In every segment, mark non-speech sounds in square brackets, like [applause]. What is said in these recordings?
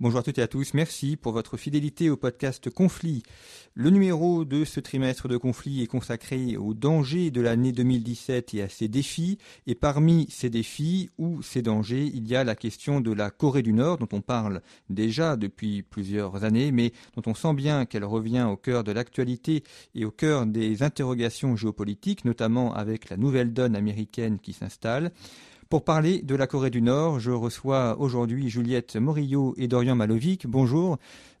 Bonjour à toutes et à tous, merci pour votre fidélité au podcast Conflit. Le numéro de ce trimestre de conflit est consacré aux dangers de l'année 2017 et à ses défis. Et parmi ces défis ou ces dangers, il y a la question de la Corée du Nord, dont on parle déjà depuis plusieurs années, mais dont on sent bien qu'elle revient au cœur de l'actualité et au cœur des interrogations géopolitiques, notamment avec la nouvelle donne américaine qui s'installe. Pour parler de la Corée du Nord, je reçois aujourd'hui Juliette Morillo et Dorian Malovic. Bonjour.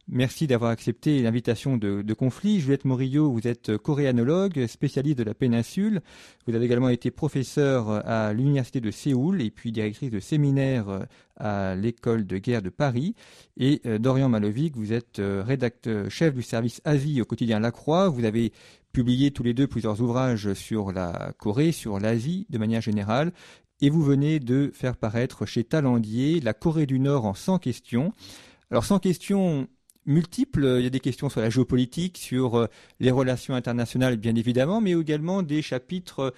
Merci d'avoir accepté l'invitation de, conflit. Juliette Morillo, vous êtes coréanologue, spécialiste de la péninsule. Vous avez également été professeur à l'Université de Séoul et puis directrice de séminaire à l'école de guerre de Paris. Et euh, Dorian Malovic, vous êtes euh, rédacteur chef du service Asie au quotidien La Croix. Vous avez publié tous les deux plusieurs ouvrages sur la Corée, sur l'Asie de manière générale, et vous venez de faire paraître chez Talendier la Corée du Nord en 100 questions. Alors 100 questions multiples, il y a des questions sur la géopolitique, sur euh, les relations internationales bien évidemment, mais également des chapitres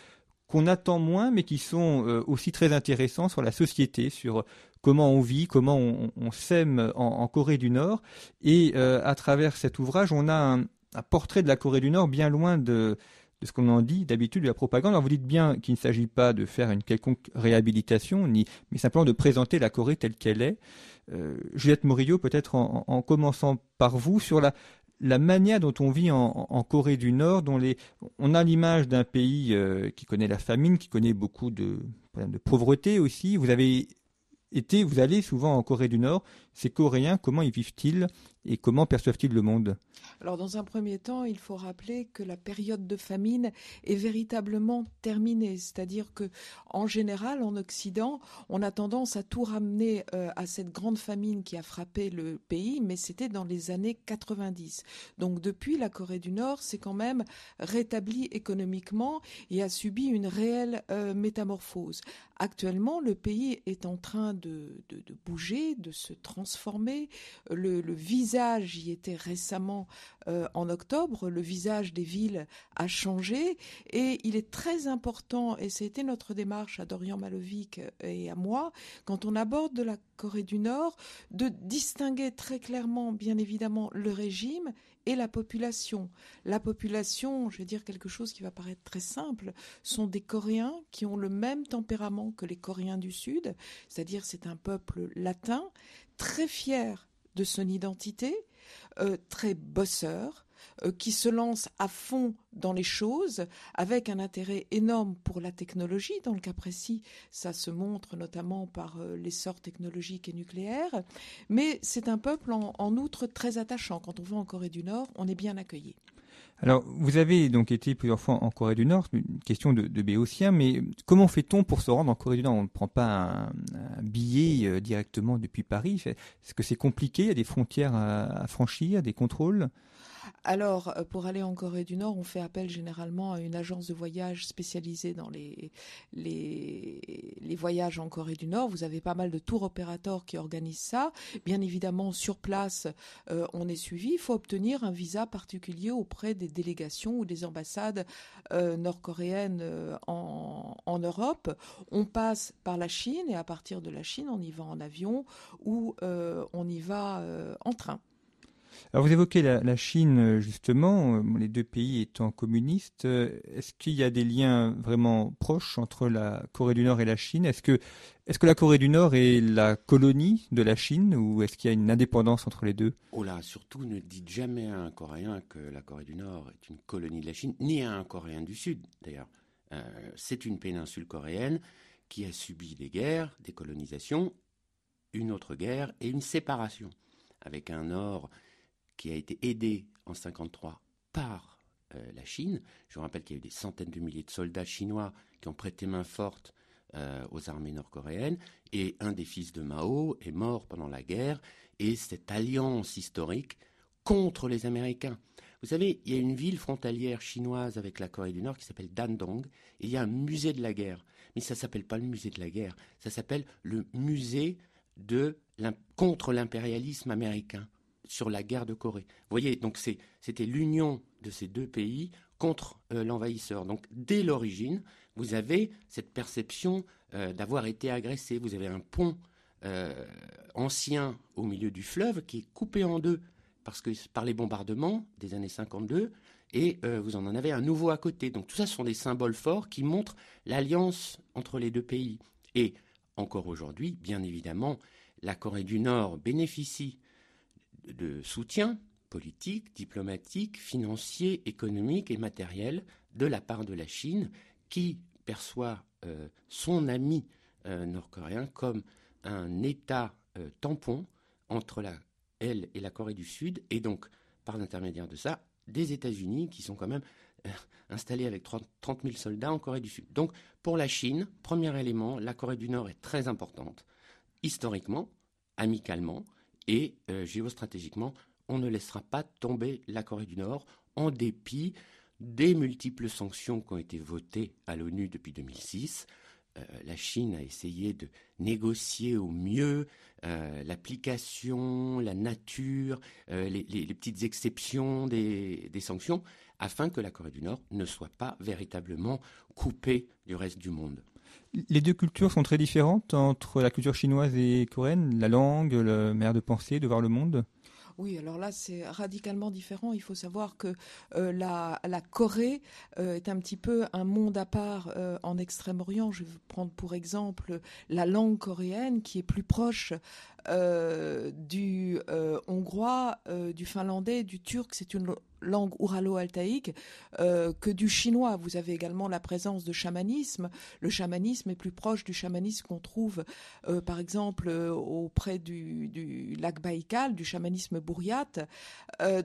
qu'on attend moins mais qui sont euh, aussi très intéressants sur la société, sur comment on vit, comment on, s'aime en, Corée du Nord. Et euh, à travers cet ouvrage, on a un portrait de la Corée du Nord bien loin de, de ce qu'on en dit d'habitude de la propagande. Alors vous dites bien qu'il ne s'agit pas de faire une quelconque réhabilitation, ni, mais simplement de présenter la Corée telle qu'elle est. Euh, Juliette Morillo, peut-être en, commençant par vous, sur la, manière dont on vit en, Corée du Nord, dont les, on a l'image d'un pays euh, qui connaît la famine, qui connaît beaucoup de, de pauvreté aussi. Vous avez été, vous allez souvent en Corée du Nord. Ces Coréens, comment y vivent-ils et comment perçoivent-ils le monde? Alors, dans un premier temps, il faut rappeler que la période de famine est véritablement terminée. C'est-à-dire que, en général, en Occident, on a tendance à tout ramener euh, à cette grande famine qui a frappé le pays, mais c'était dans les années 90. Donc, depuis, la Corée du Nord s'est quand même rétablie économiquement et a subi une réelle euh, métamorphose. Actuellement, le pays est en train de, bouger, de se transformer. Le, visage y était récemment euh, en octobre, le visage des villes a changé et il est très important, et c'était notre démarche à Dorian Malovic et à moi, quand on aborde de la Corée du Nord, de distinguer très clairement, bien évidemment, le régime et la population. La population, je vais dire quelque chose qui va paraître très simple, sont des Coréens qui ont le même tempérament que les Coréens du Sud, c'est-à-dire c'est un peuple latin, très fier de son identité, euh, très bosseur, qui se lance à fond dans les choses, avec un intérêt énorme pour la technologie. Dans le cas précis, ça se montre notamment par euh, l'essor technologique et nucléaire. Mais c'est un peuple en, outre très attachant. Quand on va en Corée du Nord, on est bien accueilli. Alors, vous avez donc été plusieurs fois en Corée du Nord, une question de, de béotien, mais comment fait-on pour se rendre en Corée du Nord? On ne prend pas un, billet euh, directement depuis Paris? Est-ce que c'est compliqué? Il y a des frontières à franchir, des contrôles? Alors, euh, pour aller en Corée du Nord, on fait appel généralement à une agence de voyage spécialisée dans les, voyages en Corée du Nord. Vous avez pas mal de tours opérateurs qui organisent ça. Bien évidemment, sur place, euh, on est suivi. Il faut obtenir un visa particulier auprès des délégations ou des ambassades euh, nord-coréennes en, en Europe. On passe par la Chine et à partir de la Chine, on y va en avion ou on y va en train. Alors vous évoquez la, Chine justement, les deux pays étant communistes. Est-ce qu'il y a des liens vraiment proches entre la Corée du Nord et la Chine? Est-ce que, est que la Corée du Nord est la colonie de la Chine ou est-ce qu'il y a une indépendance entre les deux? Oh là, surtout ne dites jamais à un Coréen que la Corée du Nord est une colonie de la Chine, ni à un Coréen du Sud d'ailleurs. Euh, c'est une péninsule coréenne qui a subi des guerres, des colonisations, une autre guerre et une séparation, avec un Nord qui a été aidé en 1953 par euh, la Chine. Je vous rappelle qu'il y a eu des centaines de milliers de soldats chinois qui ont prêté main forte euh, aux armées nord-coréennes, et un des fils de Mao est mort pendant la guerre, et cette alliance historique contre les Américains. Vous savez, il y a une ville frontalière chinoise avec la Corée du Nord qui s'appelle Dandong, et il y a un musée de la guerre. Mais ça ne s'appelle pas le musée de la guerre, ça s'appelle le musée de contre l'impérialisme américain sur la guerre de Corée. Vous voyez, donc c'était l'union de ces deux pays contre euh, l'envahisseur. Donc dès l'origine, vous avez cette perception euh, d'avoir été agressé. Vous avez un pont euh, ancien au milieu du fleuve qui est coupé en deux parce que par les bombardements des années 52 et vous en avez un nouveau à côté. Donc tout ça sont des symboles forts qui montrent l'alliance entre les deux pays. Et encore aujourd'hui, bien évidemment, la Corée du Nord bénéficie de soutien politique, diplomatique, financier, économique et matériel de la part de la Chine qui perçoit euh, son ami euh, nord-coréen comme un État euh, tampon entre elle et la Corée du Sud et donc par l'intermédiaire de ça des États-Unis qui sont quand même installés avec 30 000 soldats en Corée du Sud. Donc pour la Chine, premier élément, la Corée du Nord est très importante historiquement, amicalement et euh, géostratégiquement, on ne laissera pas tomber la Corée du Nord en dépit des multiples sanctions qui ont été votées à l'ONU depuis 2006. Euh, la Chine a essayé de négocier au mieux euh, l'application, la nature, les, petites exceptions des, sanctions, afin que la Corée du Nord ne soit pas véritablement coupée du reste du monde. Les deux cultures sont très différentes entre la culture chinoise et coréenne, la langue, la manière de penser, de voir le monde oui, alors là, c'est radicalement différent. Il faut savoir que euh, la, Corée euh, est un petit peu un monde à part euh, en Extrême-Orient. Je vais prendre pour exemple la langue coréenne qui est plus proche du hongrois, du finlandais, du turc. C'est une langue ouralo-altaïque euh, que du chinois. Vous avez également la présence de chamanisme. Le chamanisme est plus proche du chamanisme qu'on trouve, euh, par exemple, euh, auprès du, lac Baïkal, du chamanisme bourriate.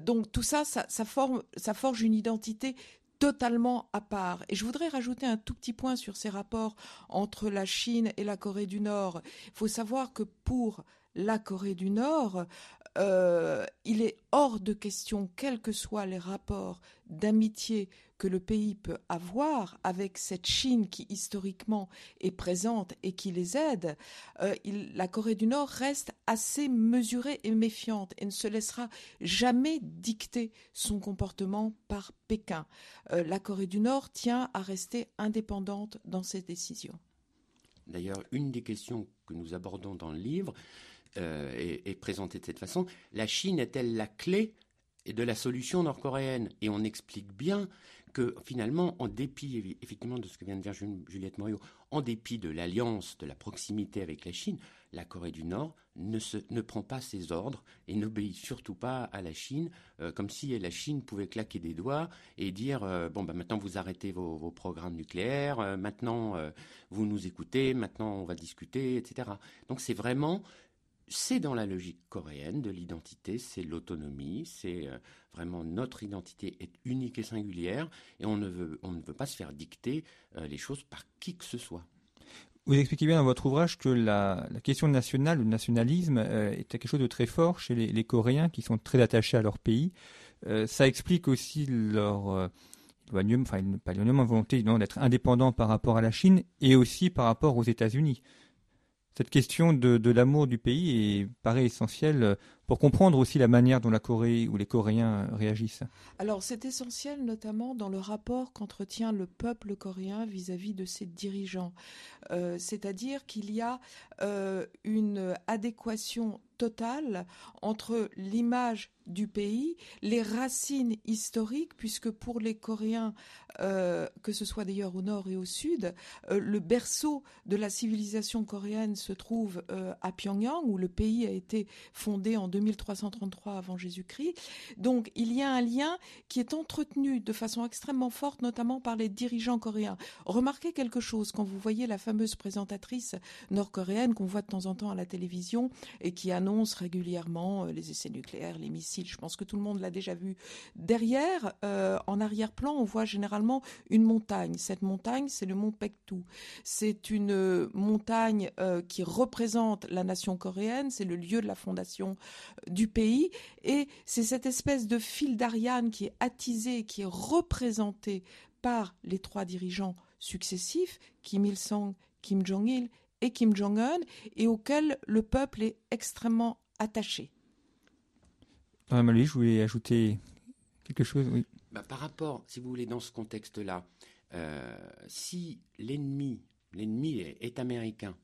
donc tout ça, ça, ça forge une identité totalement à part. Et je voudrais rajouter un tout petit point sur ces rapports entre la Chine et la Corée du Nord. Il faut savoir que pour la Corée du Nord, euh, il est hors de question, quels que soient les rapports d'amitié que le pays peut avoir avec cette Chine qui historiquement est présente et qui les aide, euh, la Corée du Nord reste assez mesurée et méfiante et ne se laissera jamais dicter son comportement par Pékin. Euh, la Corée du Nord tient à rester indépendante dans ses décisions. D'ailleurs, une des questions que nous abordons dans le livre, euh, est, présentée de cette façon, la Chine est-elle la clé de la solution nord-coréenne? Et on explique bien que finalement, en dépit effectivement de ce que vient de dire Juliette Morio, en dépit de l'alliance, de la proximité avec la Chine, la Corée du Nord ne, se, ne prend pas ses ordres et n'obéit surtout pas à la Chine, euh, comme si la Chine pouvait claquer des doigts et dire euh, bon bah maintenant vous arrêtez vos, programmes nucléaires, maintenant vous nous écoutez, maintenant on va discuter, etc. Donc c'est vraiment c'est dans la logique coréenne de l'identité, c'est l'autonomie, c'est euh, vraiment notre identité est unique et singulière, et on ne veut, pas se faire dicter euh, les choses par qui que ce soit. Vous expliquez bien dans votre ouvrage que la, question nationale, le nationalisme, euh, est quelque chose de très fort chez les, Coréens qui sont très attachés à leur pays. ça explique aussi leur éloignement, enfin pas éloignement, volonté d'être indépendant par rapport à la Chine et aussi par rapport aux États-Unis cette question de, l'amour du pays est, paraît essentielle pour comprendre aussi la manière dont la Corée ou les Coréens réagissent Alors c'est essentiel notamment dans le rapport qu'entretient le peuple coréen vis-à-vis de ses dirigeants. Euh, c'est-à-dire qu'il y a euh, une adéquation totale entre l'image du pays, les racines historiques, puisque pour les Coréens, euh, que ce soit d'ailleurs au nord et au sud, euh, le berceau de la civilisation coréenne se trouve euh, à Pyongyang, où le pays a été fondé en 2333 avant Jésus-Christ. Donc il y a un lien qui est entretenu de façon extrêmement forte, notamment par les dirigeants coréens. Remarquez quelque chose quand vous voyez la fameuse présentatrice nord-coréenne qu'on voit de temps en temps à la télévision et qui annonce régulièrement les essais nucléaires, les missiles je pense que tout le monde l'a déjà vu. Derrière, euh, en arrière-plan, on voit généralement une montagne. Cette montagne, c'est le mont Pektu. C'est une euh, montagne euh, qui représente la nation coréenne. C'est le lieu de la fondation du pays. Et c'est cette espèce de fil d'Ariane qui est attisé, qui est représenté par les trois dirigeants successifs, Kim Il-sung, Kim Jong-il et Kim Jong-un, et auquel le peuple est extrêmement attaché. Madame je voulais ajouter quelque chose. Oui. Bah, par rapport, si vous voulez, dans ce contexte-là, euh, si l'ennemi, l'ennemi est, américain,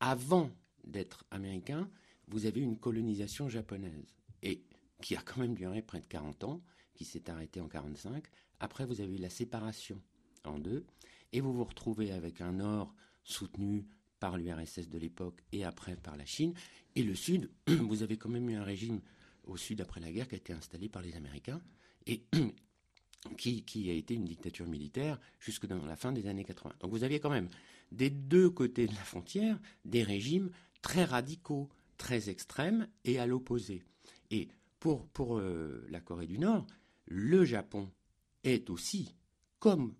avant d'être américain, vous avez une colonisation japonaise et qui a quand même duré près de 40 ans, qui s'est arrêtée en 45. Après, vous avez eu la séparation en deux, et vous vous retrouvez avec un Nord soutenu par l'URSS de l'époque et après par la Chine, et le Sud, [clears throat] vous avez quand même eu un régime au sud après la guerre qui a été installée par les Américains et [clears throat] qui, a été une dictature militaire jusque dans la fin des années 80. Donc vous aviez quand même des deux côtés de la frontière des régimes très radicaux, très extrêmes et à l'opposé. Et pour, pour euh, la Corée du Nord, le Japon est aussi, comme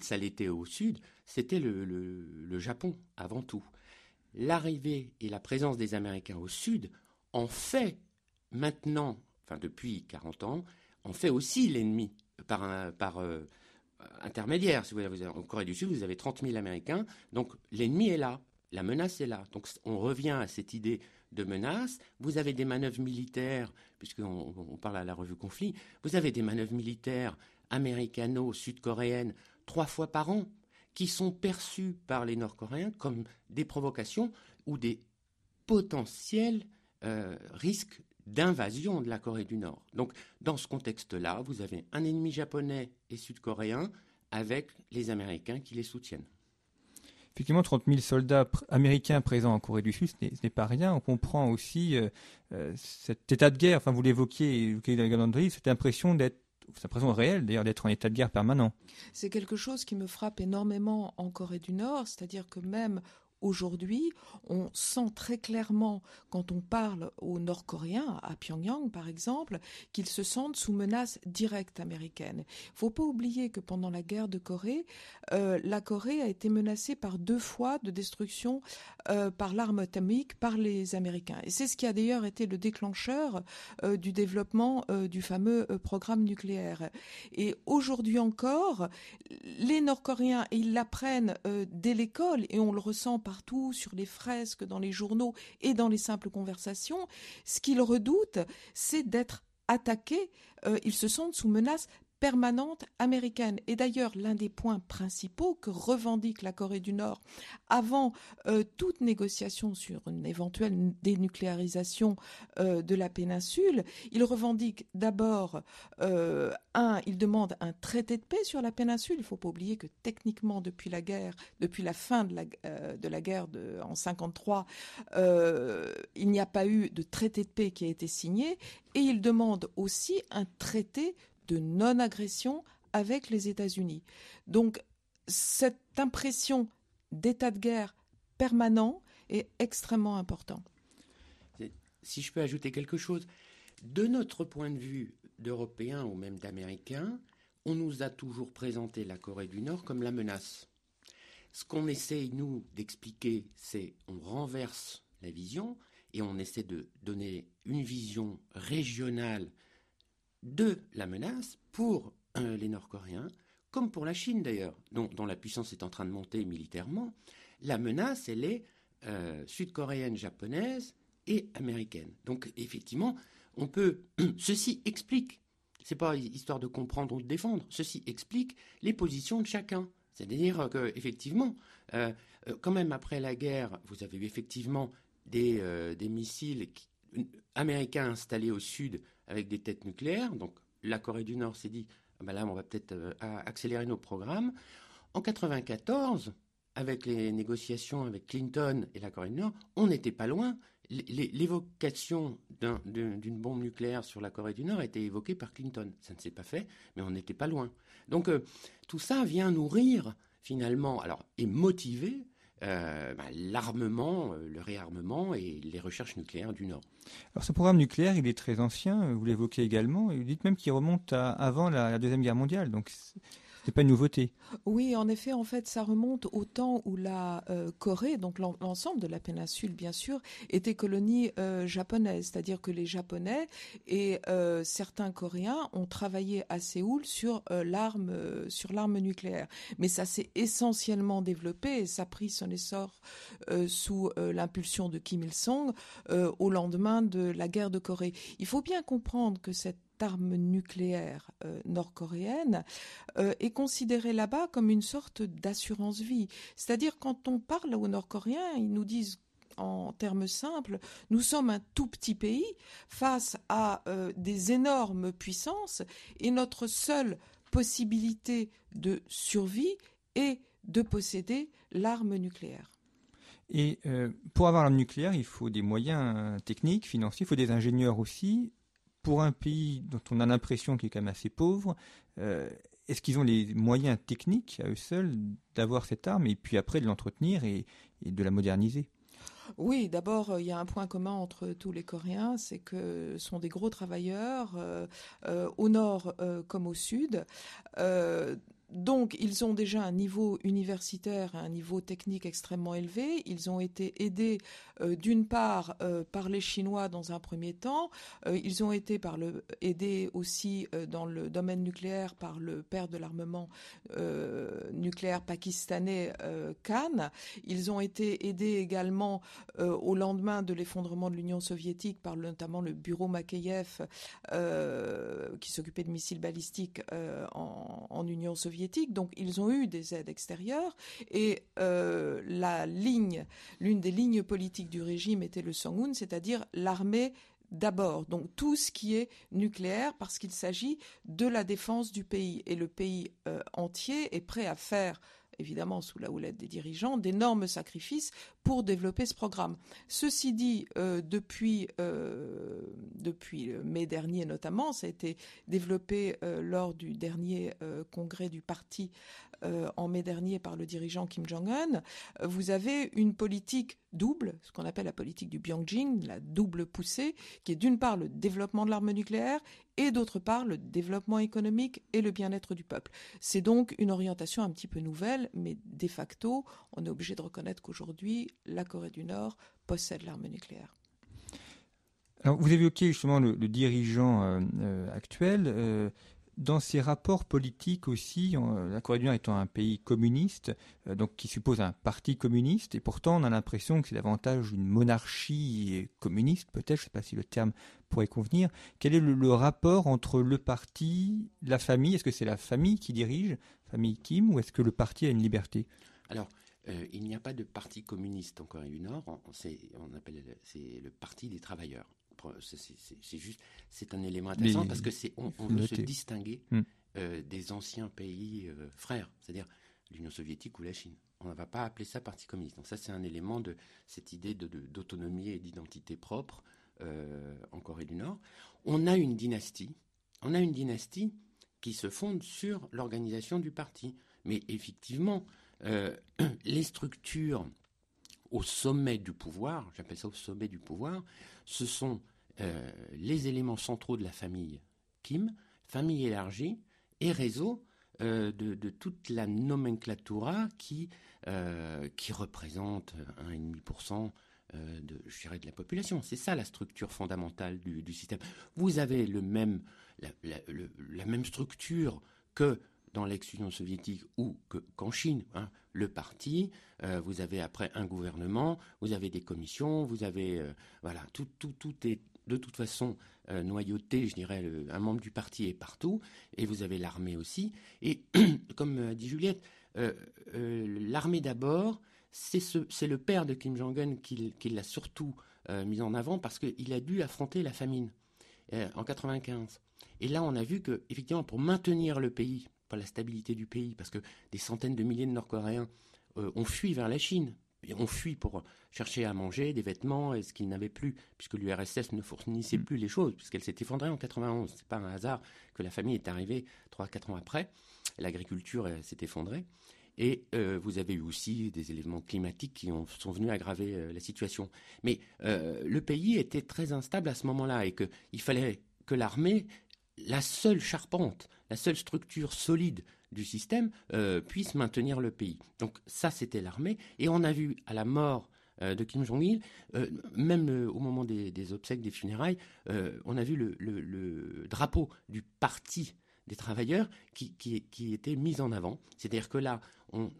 ça l'était au sud, c'était le, le Japon avant tout. L'arrivée et la présence des Américains au sud en fait maintenant, enfin depuis 40 ans, on fait aussi l'ennemi par, par euh, intermédiaire. Si vous avez, en Corée du Sud, vous avez 30 000 Américains, donc l'ennemi est là, la menace est là. Donc on revient à cette idée de menace. Vous avez des manœuvres militaires, puisqu'on on parle à la revue Conflit, vous avez des manœuvres militaires américano-sud-coréennes trois fois par an qui sont perçues par les Nord-Coréens comme des provocations ou des potentiels euh, risques d'invasion de la Corée du Nord. Donc, dans ce contexte-là, vous avez un ennemi japonais et sud-coréen avec les Américains qui les soutiennent. Effectivement, 30 000 soldats américains présents en Corée du Sud, ce n'est pas rien. On comprend aussi euh, euh, cet état de guerre, enfin vous l'évoquiez, dans les cette impression d'être cette impression réelle d'ailleurs d'être en état de guerre permanent. C'est quelque chose qui me frappe énormément en Corée du Nord, c'est-à-dire que même Aujourd'hui, on sent très clairement, quand on parle aux Nord-Coréens, à Pyongyang par exemple, qu'ils se sentent sous menace directe américaine. Il ne faut pas oublier que pendant la guerre de Corée, euh, la Corée a été menacée par deux fois de destruction euh, par l'arme atomique par les Américains. Et c'est ce qui a d'ailleurs été le déclencheur euh, du développement du fameux programme nucléaire. Et aujourd'hui encore, les Nord-Coréens, ils l'apprennent dès l'école et on le ressent partout, sur les fresques, dans les journaux et dans les simples conversations, ce qu'ils redoutent, c'est d'être attaqués. Euh, ils se sentent sous menace permanente américaine. Et d'ailleurs, l'un des points principaux que revendique la Corée du Nord avant euh, toute négociation sur une éventuelle dénucléarisation euh, de la péninsule, il revendique d'abord, euh, un, il demande un traité de paix sur la péninsule. Il ne faut pas oublier que techniquement, depuis la guerre, depuis la fin de la, guerre en 53, il n'y a pas eu de traité de paix qui a été signé. Et il demande aussi un traité de non-agression avec les États-Unis. Donc cette impression d'état de guerre permanent est extrêmement important. Si je peux ajouter quelque chose, de notre point de vue d'Européens ou même d'Américains, on nous a toujours présenté la Corée du Nord comme la menace. Ce qu'on essaye, nous, d'expliquer, c'est on renverse la vision et on essaie de donner une vision régionale de la menace pour euh, les Nord-Coréens, comme pour la Chine d'ailleurs, dont, la puissance est en train de monter militairement. La menace, elle est euh, sud-coréenne, japonaise et américaine. Donc effectivement, on peut. [clears throat] Ceci explique. C'est pas histoire de comprendre ou de défendre. Ceci explique les positions de chacun. C'est-à-dire que effectivement, euh, euh, quand même après la guerre, vous avez eu effectivement des, des missiles américains installés au sud avec des têtes nucléaires. Donc la Corée du Nord s'est dit, ah ben là, on va peut-être accélérer nos programmes. En 94, avec les négociations avec Clinton et la Corée du Nord, on n'était pas loin. L'évocation d'une bombe nucléaire sur la Corée du Nord a été évoquée par Clinton. Ça ne s'est pas fait, mais on n'était pas loin. Donc euh, tout ça vient nourrir finalement, alors et motiver euh, bah, l'armement, euh, le réarmement et les recherches nucléaires du Nord. Alors ce programme nucléaire, il est très ancien, vous l'évoquez également, et vous dites même qu'il remonte avant la, la Deuxième Guerre mondiale. Donc pas une nouveauté. Oui, en effet, en fait, ça remonte au temps où la euh, Corée, donc l'ensemble de la péninsule, bien sûr, était colonie euh, japonaise, c'est-à-dire que les Japonais et euh, certains Coréens ont travaillé à Séoul sur l'arme, sur l'arme nucléaire. Mais ça s'est essentiellement développé et ça a pris son essor sous l'impulsion de Kim Il Sung au lendemain de la guerre de Corée. Il faut bien comprendre que cette arme nucléaire euh, nord-coréenne euh, est considérée là-bas comme une sorte d'assurance vie. C'est-à-dire quand on parle aux Nord-Coréens, ils nous disent en termes simples, nous sommes un tout petit pays face à euh, des énormes puissances et notre seule possibilité de survie est de posséder l'arme nucléaire. Et pour avoir l'arme nucléaire, il faut des moyens techniques, financiers, il faut des ingénieurs aussi pour un pays dont on a l'impression qu'il est quand même assez pauvre, euh, est-ce qu'ils ont les moyens techniques à eux seuls d'avoir cette arme et puis après de l'entretenir et, de la moderniser? Oui, d'abord, il y a un point commun entre tous les Coréens, c'est que ce sont des gros travailleurs, euh, euh, au nord comme au sud. Donc, ils ont déjà un niveau universitaire, un niveau technique extrêmement élevé. Ils ont été aidés, euh, d'une part, euh, par les Chinois dans un premier temps. Euh, ils ont été par aidés aussi dans le domaine nucléaire par le père de l'armement nucléaire pakistanais Khan. Ils ont été aidés également au lendemain de l'effondrement de l'Union soviétique par notamment le bureau Makeyev qui s'occupait de missiles balistiques en Union soviétique donc ils ont eu des aides extérieures et euh, la ligne, l'une des lignes politiques du régime était le Songun, c'est-à-dire l'armée d'abord, donc tout ce qui est nucléaire, parce qu'il s'agit de la défense du pays. Et le pays euh, entier est prêt à faire évidemment sous la houlette des dirigeants, d'énormes sacrifices pour développer ce programme. Ceci dit, euh, depuis, euh, depuis mai dernier notamment, ça a été développé euh, lors du dernier congrès du parti en mai dernier par le dirigeant Kim Jong-un, vous avez une politique double, ce qu'on appelle la politique du Byongjin, la double poussée, qui est d'une part le développement de l'arme nucléaire et d'autre part le développement économique et le bien-être du peuple. C'est donc une orientation un petit peu nouvelle, mais de facto, on est obligé de reconnaître qu'aujourd'hui, la Corée du Nord possède l'arme nucléaire. Vous évoquez justement le, dirigeant euh, euh, actuel. Euh, dans ses rapports politiques aussi, la Corée du Nord étant un pays communiste, donc qui suppose un parti communiste, et pourtant on a l'impression que c'est davantage une monarchie communiste, peut-être, je ne sais pas si le terme pourrait convenir. Quel est le, rapport entre le parti, la famille? Est-ce que c'est la famille qui dirige, famille Kim, ou est-ce que le parti a une liberté? Alors, euh, il n'y a pas de parti communiste en Corée du Nord. On, appelle c'est le parti des travailleurs. C'est juste, c'est un élément intéressant parce que c'est on, veut se distinguer hmm. euh, des anciens pays euh, frères, c'est-à-dire l'Union soviétique ou la Chine. On ne va pas appeler ça parti communiste. Donc ça, c'est un élément de cette idée d'autonomie et d'identité propre en Corée du Nord. On a une dynastie. On a une dynastie qui se fonde sur l'organisation du parti. Mais effectivement, euh, [clears throat] les structures au sommet du pouvoir, j'appelle ça au sommet du pouvoir, ce sont euh, les éléments centraux de la famille Kim, famille élargie et réseau euh, de, toute la nomenclatura qui, qui représente 1,5% de, je dirais, de la population. C'est ça la structure fondamentale du, système. Vous avez le même, la, même structure que dans l'ex-Union soviétique ou qu'en Chine. Hein. Le parti, euh, vous avez après un gouvernement, vous avez des commissions, vous avez euh, voilà tout, tout, tout est de toute façon euh, noyauté, je dirais, un membre du parti est partout, et vous avez l'armée aussi. Et [clears throat] comme dit Juliette, l'armée d'abord, c'est le père de Kim Jong-un qui, l'a surtout mis en avant parce qu'il a dû affronter la famine en 95. Et là, on a vu que, effectivement, pour maintenir le pays, pour la stabilité du pays, parce que des centaines de milliers de Nord-Coréens euh, ont fui vers la Chine, et ont fui pour chercher à manger des vêtements et ce qu'ils n'avaient plus, puisque l'URSS ne fournissait mm. plus les choses, puisqu'elle s'est effondrée en 91. C'est pas un hasard que la famille est arrivée 3-4 ans après. L'agriculture euh, s'est effondrée. Et euh, vous avez eu aussi des éléments climatiques qui ont, sont venus aggraver la situation. Mais le pays était très instable à ce moment-là et qu'il fallait que l'armée la seule charpente, la seule structure solide du système euh, puisse maintenir le pays. Donc ça, c'était l'armée. Et on a vu à la mort euh, de Kim Jong-il, euh, même au moment des, obsèques, des funérailles, on a vu le, drapeau du parti des travailleurs qui, était mis en avant. C'est-à-dire que là, on,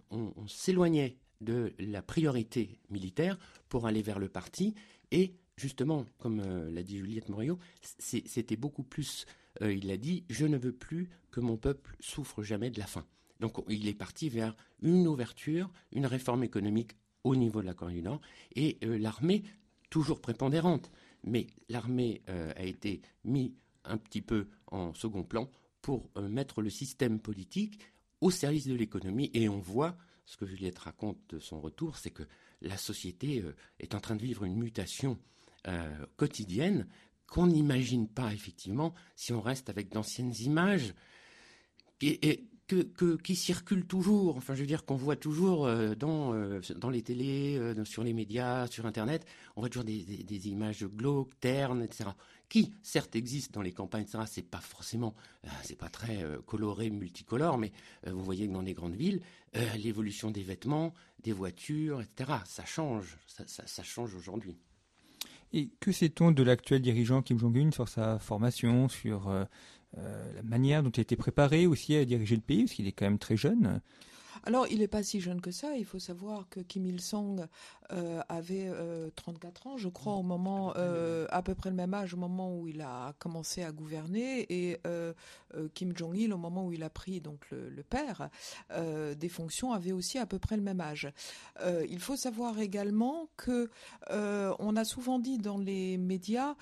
s'éloignait de la priorité militaire pour aller vers le parti et justement, comme l'a dit Juliette Morio, c'était beaucoup plus euh, il a dit Je ne veux plus que mon peuple souffre jamais de la faim. Donc il est parti vers une ouverture, une réforme économique au niveau de la Corée du Nord, et euh, l'armée, toujours prépondérante, mais l'armée euh, a été mise un petit peu en second plan pour mettre le système politique au service de l'économie, et on voit, ce que Juliette raconte de son retour, c'est que la société est en train de vivre une mutation quotidienne qu'on n'imagine pas effectivement si on reste avec d'anciennes images et, que, qui circulent toujours. Enfin, je veux dire qu'on voit toujours euh, dans, euh, dans les télés, euh, sur les médias, sur Internet, on voit toujours des, images glauques, ternes, etc. Qui, certes, existent dans les campagnes, etc. C'est pas forcément, c'est pas très coloré, multicolore, mais vous voyez que dans les grandes villes, l'évolution des vêtements, des voitures, etc. Ça change, ça change aujourd'hui. Et que sait-on de l'actuel dirigeant Kim Jong-un sur sa formation, sur euh, euh, la manière dont il a été préparé aussi à diriger le pays, parce qu'il est quand même très jeune? Alors, il n'est pas si jeune que ça. Il faut savoir que Kim Il-sung euh, avait 34 ans, je crois, au moment, à peu près le même âge, au moment où il a commencé à gouverner, et Kim Jong-il, au moment où il a pris donc le, père des fonctions, avait aussi à peu près le même âge. il faut savoir également que on a souvent dit dans les médias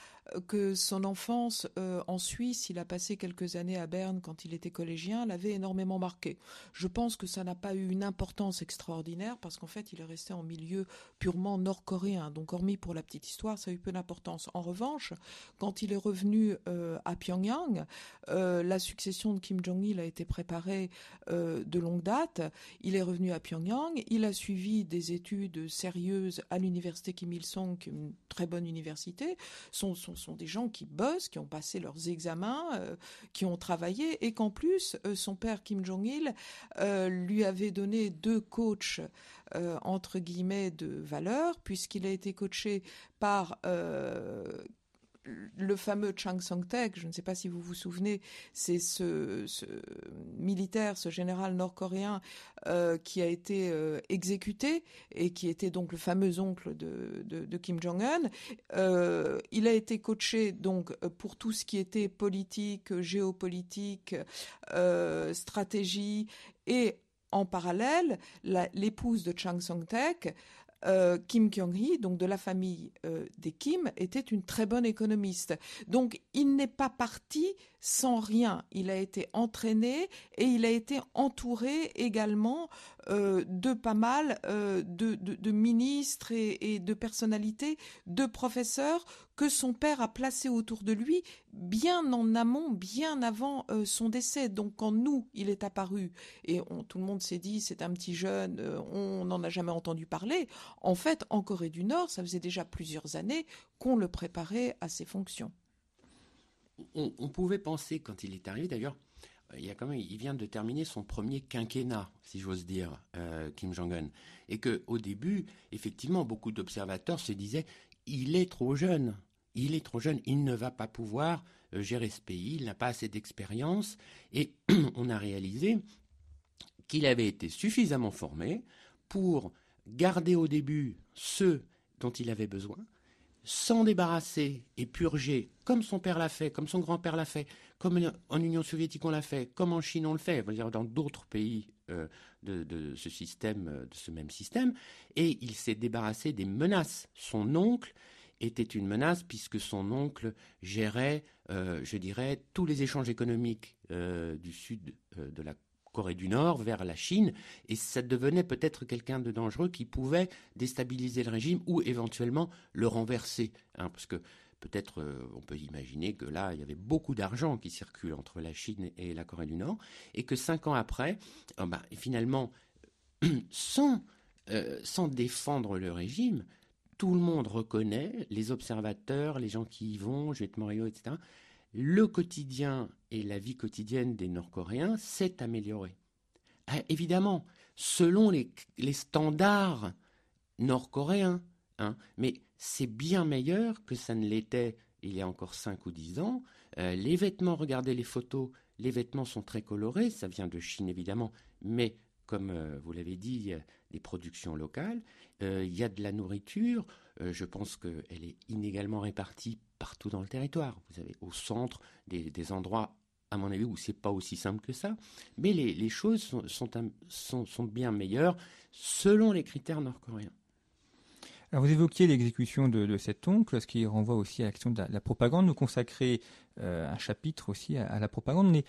que son enfance euh, en Suisse, il a passé quelques années à Berne quand il était collégien, l'avait énormément marqué. Je pense que ça n'a pas eu une importance extraordinaire parce qu'en fait, il est resté en milieu purement nord-coréen. Donc, hormis pour la petite histoire, ça a eu peu d'importance. En revanche, quand il est revenu euh, à Pyongyang, euh, la succession de Kim Jong-il a été préparée de longue date. Il est revenu à Pyongyang, il a suivi des études sérieuses à l'université Kim Il-sung, une très bonne université. Son, son, sont des gens qui bossent, qui ont passé leurs examens, euh, qui ont travaillé, et qu'en plus, euh, son père Kim Jong-il euh, lui avait donné deux coachs entre guillemets de valeur, puisqu'il a été coaché par le fameux Chang Song-tek, je ne sais pas si vous vous souvenez, c'est ce, militaire, ce général nord-coréen euh, qui a été euh, exécuté et qui était donc le fameux oncle de, Kim Jong-un. Euh, il a été coaché donc pour tout ce qui était politique, géopolitique, stratégie et en parallèle, l'épouse de Chang Song-tek euh, Kim Kyung-hee, donc de la famille euh, des Kim, était une très bonne économiste. Donc il n'est pas parti sans rien. Il a été entraîné et il a été entouré également euh, de pas mal de, ministres et, de personnalités, de professeurs que son père a placés autour de lui bien en amont, bien avant son décès. Donc quand nous, il est apparu et tout le monde s'est dit c'est un petit jeune, on n'en a jamais entendu parler. En fait, en Corée du Nord, ça faisait déjà plusieurs années qu'on le préparait à ses fonctions. On, pouvait penser, quand il est arrivé d'ailleurs, il, y a quand même, il vient de terminer son premier quinquennat, si j'ose dire, euh, Kim Jong-un. Et qu'au début, effectivement, beaucoup d'observateurs se disaient il est trop jeune. il est trop jeune, il ne va pas pouvoir euh, gérer ce pays, il n'a pas assez d'expérience, et [clears throat] on a réalisé qu'il avait été suffisamment formé pour garder au début ceux dont il avait besoin, s'en débarrasser et purger, comme son père l'a fait, comme son grand-père l'a fait, comme en Union soviétique on l'a fait, comme en Chine on le fait, dans d'autres pays euh, de, ce système, de ce même système, et il s'est débarrassé des menaces. Son oncle était une menace puisque son oncle gérait, euh, je dirais, tous les échanges économiques euh, du sud de la Corée du Nord vers la Chine, et ça devenait peut-être quelqu'un de dangereux qui pouvait déstabiliser le régime ou éventuellement le renverser, hein, parce que peut-être euh, on peut imaginer que là il y avait beaucoup d'argent qui circule entre la Chine et la Corée du Nord, et que cinq ans après, oh ben, finalement, [clears throat] sans, euh, sans défendre le régime, tout le monde reconnaît, les observateurs, les gens qui y vont, Juliette Morio, etc., le quotidien et la vie quotidienne des Nord-Coréens s'est améliorée. Ah, évidemment, selon les, standards nord-coréens, hein, mais c'est bien meilleur que ça ne l'était il y a encore 5 ou 10 ans. Euh, les vêtements, regardez les photos, les vêtements sont très colorés, ça vient de Chine évidemment, mais comme euh, vous l'avez dit, des productions locales, euh, il y a de la nourriture, je pense qu'elle est inégalement répartie partout dans le territoire. Vous avez au centre des, endroits, à mon avis, où c'est pas aussi simple que ça, mais les, choses sont, bien meilleures selon les critères nord-coréens. Alors vous évoquiez l'exécution de, cet oncle, ce qui renvoie aussi à l'action de la, propagande. Nous consacrer euh, un chapitre aussi à, la propagande. Euh,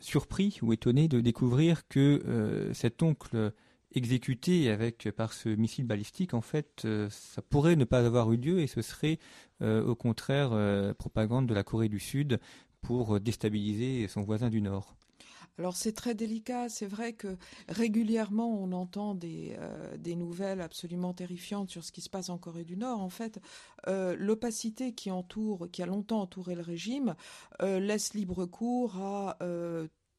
surpris ou étonné de découvrir que euh, cet oncle exécuté avec par ce missile balistique, en fait, euh, ça pourrait ne pas avoir eu lieu et ce serait euh, au contraire euh, propagande de la Corée du Sud pour déstabiliser son voisin du Nord. Alors c'est très délicat, c'est vrai que régulièrement on entend des, des, nouvelles absolument terrifiantes sur ce qui se passe en Corée du Nord. En fait, l'opacité qui entoure, qui a longtemps entouré le régime, laisse libre cours à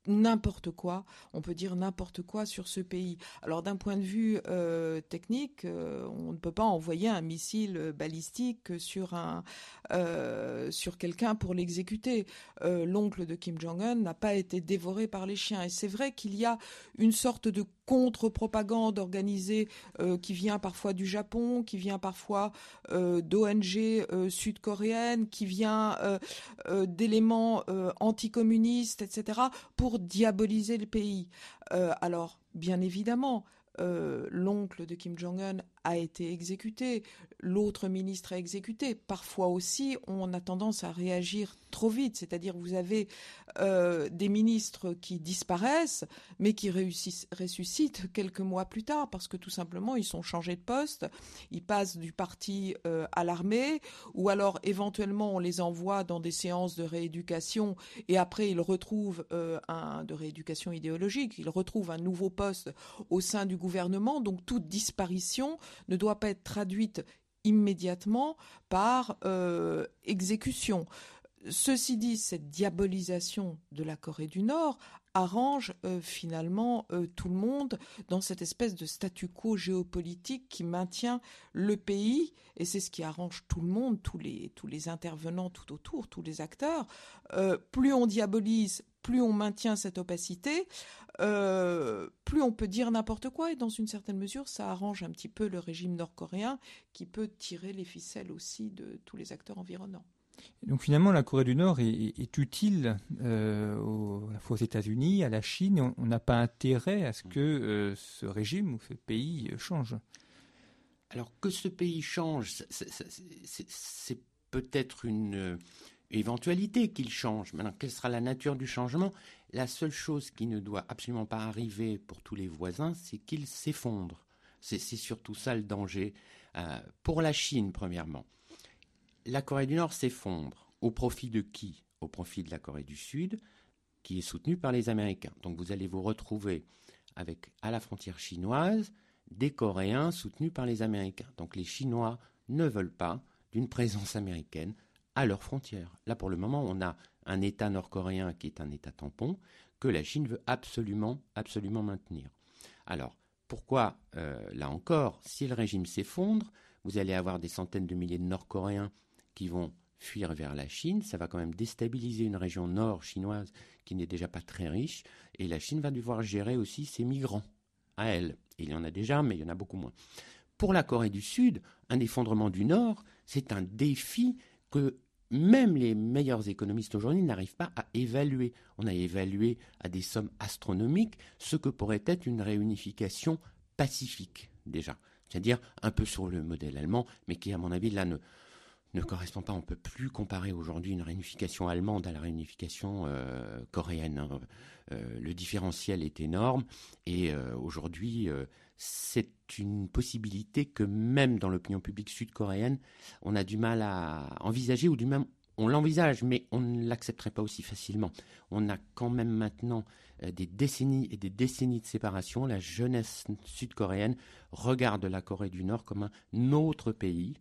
n'importe quoi, on peut dire n'importe quoi sur ce pays. Alors d'un point de vue euh, technique, euh, on ne peut pas envoyer un missile balistique sur euh, sur quelqu'un pour l'exécuter. L'oncle de Kim Jong-un n'a pas été dévoré par les chiens et c'est vrai qu'il y a une sorte de contre-propagande organisée qui vient parfois du Japon, qui vient parfois d'ONG sud-coréennes, qui vient d'éléments anticommunistes, etc. pour diaboliser le pays. Euh, alors, bien évidemment, euh, l'oncle de Kim Jong-un a été exécuté, l'autre ministre a exécuté. Parfois aussi, on a tendance à réagir trop vite, c'est-à-dire vous avez euh, des ministres qui disparaissent, mais qui ressuscitent quelques mois plus tard, parce que tout simplement, ils sont changés de poste, ils passent du parti euh, à l'armée, ou alors éventuellement on les envoie dans des séances de rééducation, et après ils retrouvent un de rééducation idéologique, ils retrouvent un nouveau poste au sein du gouvernement, donc toute disparition ne doit pas être traduite immédiatement par euh, exécution. Ceci dit, cette diabolisation de la Corée du Nord arrange euh, finalement euh, tout le monde dans cette espèce de statu quo géopolitique qui maintient le pays, et c'est ce qui arrange tout le monde, tous les, tous les intervenants tout autour, tous les acteurs. plus on diabolise, plus on maintient cette opacité, euh, plus on peut dire n'importe quoi et dans une certaine mesure, ça arrange un petit peu le régime nord-coréen qui peut tirer les ficelles aussi de tous les acteurs environnants. Donc finalement, la Corée du Nord est, utile euh, aux, aux États-Unis, à la Chine. On n'a pas intérêt à ce que euh, ce régime ou ce pays change. Alors que ce pays change, c'est peut-être une éventualité qu'il change. Maintenant, quelle sera la nature du changement? La seule chose qui ne doit absolument pas arriver pour tous les voisins, c'est qu'il s'effondre. C'est surtout ça le danger. Euh, pour la Chine, premièrement, la Corée du Nord s'effondre. Au profit de qui? Au profit de la Corée du Sud, qui est soutenue par les Américains. Donc vous allez vous retrouver avec, à la frontière chinoise, des Coréens soutenus par les Américains. Donc les Chinois ne veulent pas d'une présence américaine à leurs frontières. Là, pour le moment, on a un État nord-coréen qui est un État tampon que la Chine veut absolument, absolument maintenir. Alors, pourquoi, euh, là encore, si le régime s'effondre, vous allez avoir des centaines de milliers de Nord-Coréens qui vont fuir vers la Chine, ça va quand même déstabiliser une région nord chinoise qui n'est déjà pas très riche, et la Chine va devoir gérer aussi ses migrants à elle. Il y en a déjà, mais il y en a beaucoup moins. Pour la Corée du Sud, un effondrement du Nord, c'est un défi que même les meilleurs économistes aujourd'hui n'arrivent pas à évaluer. On a évalué à des sommes astronomiques ce que pourrait être une réunification pacifique déjà. C'est-à-dire un peu sur le modèle allemand, mais qui, à mon avis, là, ne, ne correspond pas. On ne peut plus comparer aujourd'hui une réunification allemande à la réunification euh, coréenne. Hein. Euh, le différentiel est énorme et euh, aujourd'hui, c'est une possibilité que même dans l'opinion publique sud-coréenne, on a du mal à envisager ou du même on l'envisage, mais on ne l'accepterait pas aussi facilement. On a quand même maintenant des décennies et des décennies de séparation. La jeunesse sud-coréenne regarde la Corée du Nord comme un autre pays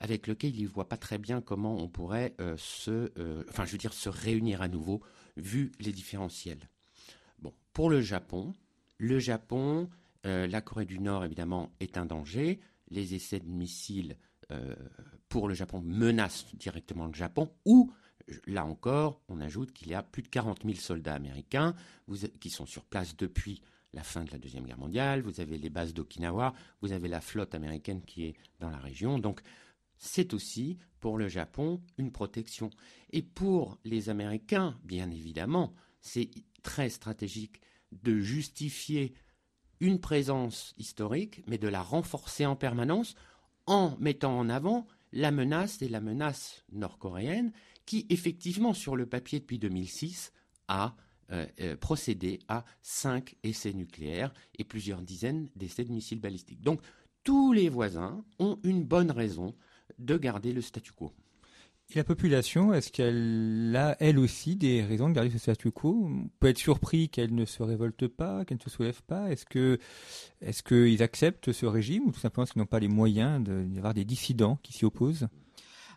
avec lequel il ne voit pas très bien comment on pourrait euh, se, euh, enfin, je veux dire, se réunir à nouveau, vu les différentiels. Bon, pour le Japon, le Japon, euh, la Corée du Nord, évidemment, est un danger. Les essais de missiles pour le Japon menacent directement le Japon, ou là encore, on ajoute qu'il y a plus de 40 000 soldats américains qui sont sur place depuis la fin de la Deuxième Guerre mondiale, vous avez les bases d'Okinawa, vous avez la flotte américaine qui est dans la région. Donc c'est aussi pour le Japon une protection. Et pour les Américains, bien évidemment, c'est très stratégique de justifier une présence historique, mais de la renforcer en permanence en mettant en avant la menace et la menace nord-coréenne qui, effectivement, sur le papier depuis 2006, a euh, euh, procéder à cinq essais nucléaires et plusieurs dizaines d'essais de missiles balistiques. Donc tous les voisins ont une bonne raison de garder le statu quo. Et la population, est-ce qu'elle a elle aussi des raisons de garder ce statu quo? On peut être surpris qu'elle ne se révolte pas, qu'elle ne se soulève pas. Est-ce que, est-ce qu'ils acceptent ce régime ou tout simplement qu'ils n'ont pas les moyens d'y avoir des dissidents qui s'y opposent?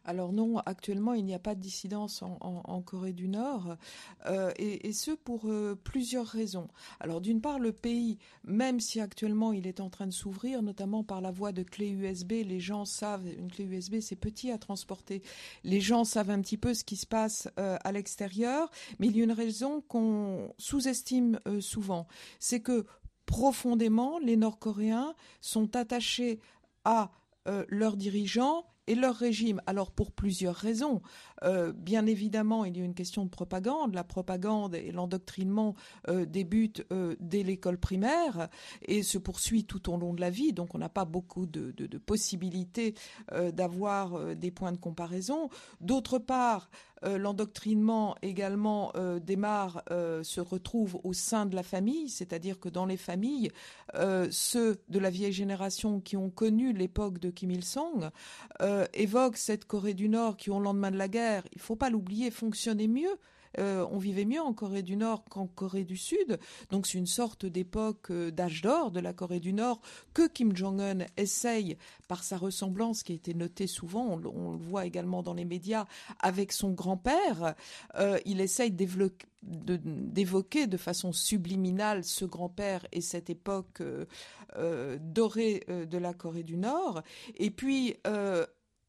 Alors non, actuellement, il n'y a pas de dissidence en, Corée du Nord, euh, et, ce pour euh, plusieurs raisons. Alors d'une part, le pays, même si actuellement il est en train de s'ouvrir, notamment par la voie de clé USB, les gens savent, une clé USB c'est petit à transporter, les gens savent un petit peu ce qui se passe euh, à l'extérieur, mais il y a une raison qu'on sous-estime souvent, c'est que profondément, les Nord-Coréens sont attachés à leurs dirigeants et leur régime. Alors pour plusieurs raisons. Euh, bien évidemment, il y a une question de propagande. La propagande et l'endoctrinement euh, débutent euh, dès l'école primaire et se poursuit tout au long de la vie. Donc on n'a pas beaucoup de, de possibilités d'avoir des points de comparaison. D'autre part, l'endoctrinement également démarre, se retrouve au sein de la famille, c'est-à-dire que dans les familles, ceux de la vieille génération qui ont connu l'époque de Kim Il-sung euh, évoque cette Corée du Nord qui, au lendemain de la guerre, il ne faut pas l'oublier, fonctionnait mieux. Euh, on vivait mieux en Corée du Nord qu'en Corée du Sud. Donc c'est une sorte d'époque euh, d'âge d'or de la Corée du Nord que Kim Jong-un essaye, par sa ressemblance qui a été notée souvent, on, le voit également dans les médias, avec son grand-père. il essaye d'évoquer de, façon subliminale ce grand-père et cette époque dorée de la Corée du Nord. Et puis,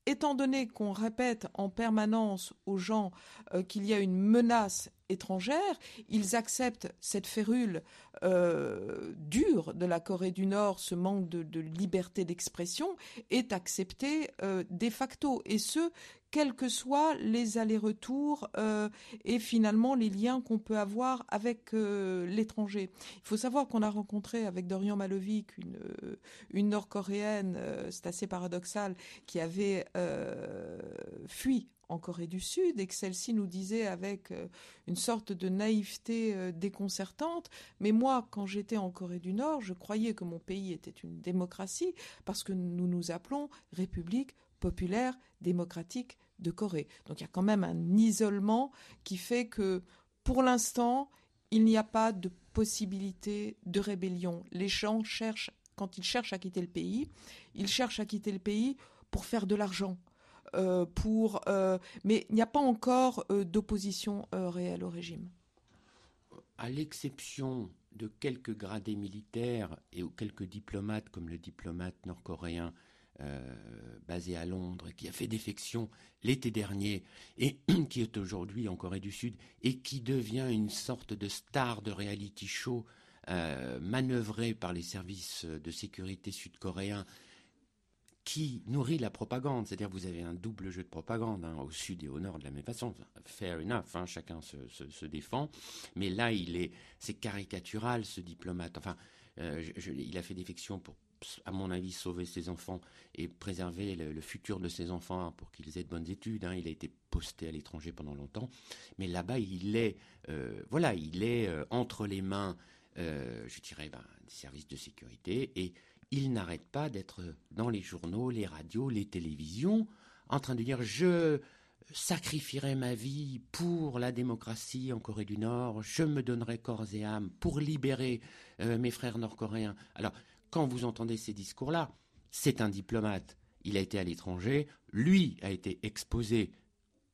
étant donné qu'on répète en permanence aux gens euh, qu'il y a une menace étrangère, ils acceptent cette férule euh, dure de la Corée du Nord, ce manque de, liberté d'expression, est accepté euh, de facto, et ce, quels que soient les allers-retours euh, et finalement les liens qu'on peut avoir avec l'étranger. Il faut savoir qu'on a rencontré avec Dorian Malovic une, une Nord-Coréenne, c'est assez paradoxal, qui avait fui en Corée du Sud et que celle-ci nous disait avec euh, une sorte de naïveté euh, déconcertante, mais moi, quand j'étais en Corée du Nord, je croyais que mon pays était une démocratie parce que nous nous appelons République populaire démocratique de Corée. Donc il y a quand même un isolement qui fait que pour l'instant, il n'y a pas de possibilité de rébellion. Les gens cherchent, quand ils cherchent à quitter le pays, ils cherchent à quitter le pays pour faire de l'argent euh, pour, euh, mais il n'y a pas encore euh, d'opposition réelle au régime. À l'exception de quelques gradés militaires et quelques diplomates, comme le diplomate nord-coréen basé à Londres, qui a fait défection l'été dernier et [clears throat] qui est aujourd'hui en Corée du Sud et qui devient une sorte de star de reality show manœuvré par les services de sécurité sud-coréens qui nourrit la propagande. C'est-à-dire vous avez un double jeu de propagande hein, au sud et au nord de la même façon. Fair enough, hein, chacun se, défend. Mais là, il est, c'est caricatural ce diplomate. Enfin, euh, il a fait défection pour, à mon avis, sauver ses enfants et préserver le, futur de ses enfants pour qu'ils aient de bonnes études. Hein. Il a été posté à l'étranger pendant longtemps, mais là-bas, il est, euh, voilà, il est euh, entre les mains, je dirais, ben, des services de sécurité et il n'arrête pas d'être dans les journaux, les radios, les télévisions, en train de dire je sacrifierai ma vie pour la démocratie en Corée du Nord, je me donnerai corps et âme pour libérer euh, mes frères nord-coréens. Alors, quand vous entendez ces discours-là, c'est un diplomate. Il a été à l'étranger, lui a été exposé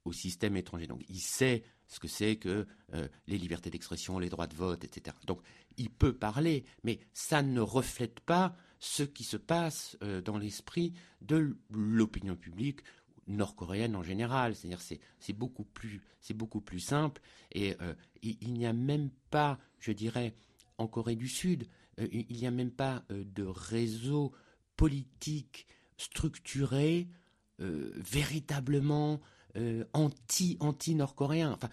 au système étranger. Donc, il sait ce que c'est que euh, les libertés d'expression, les droits de vote, etc. Donc, il peut parler, mais ça ne reflète pas ce qui se passe euh, dans l'esprit de l'opinion publique nord-coréenne en général. C'est-à-dire c'est, beaucoup plus c'est beaucoup plus simple et euh, il, n'y a même pas, je dirais, en Corée du Sud, il n'y a même pas de réseau politique structuré véritablement anti anti nord-coréen. Enfin,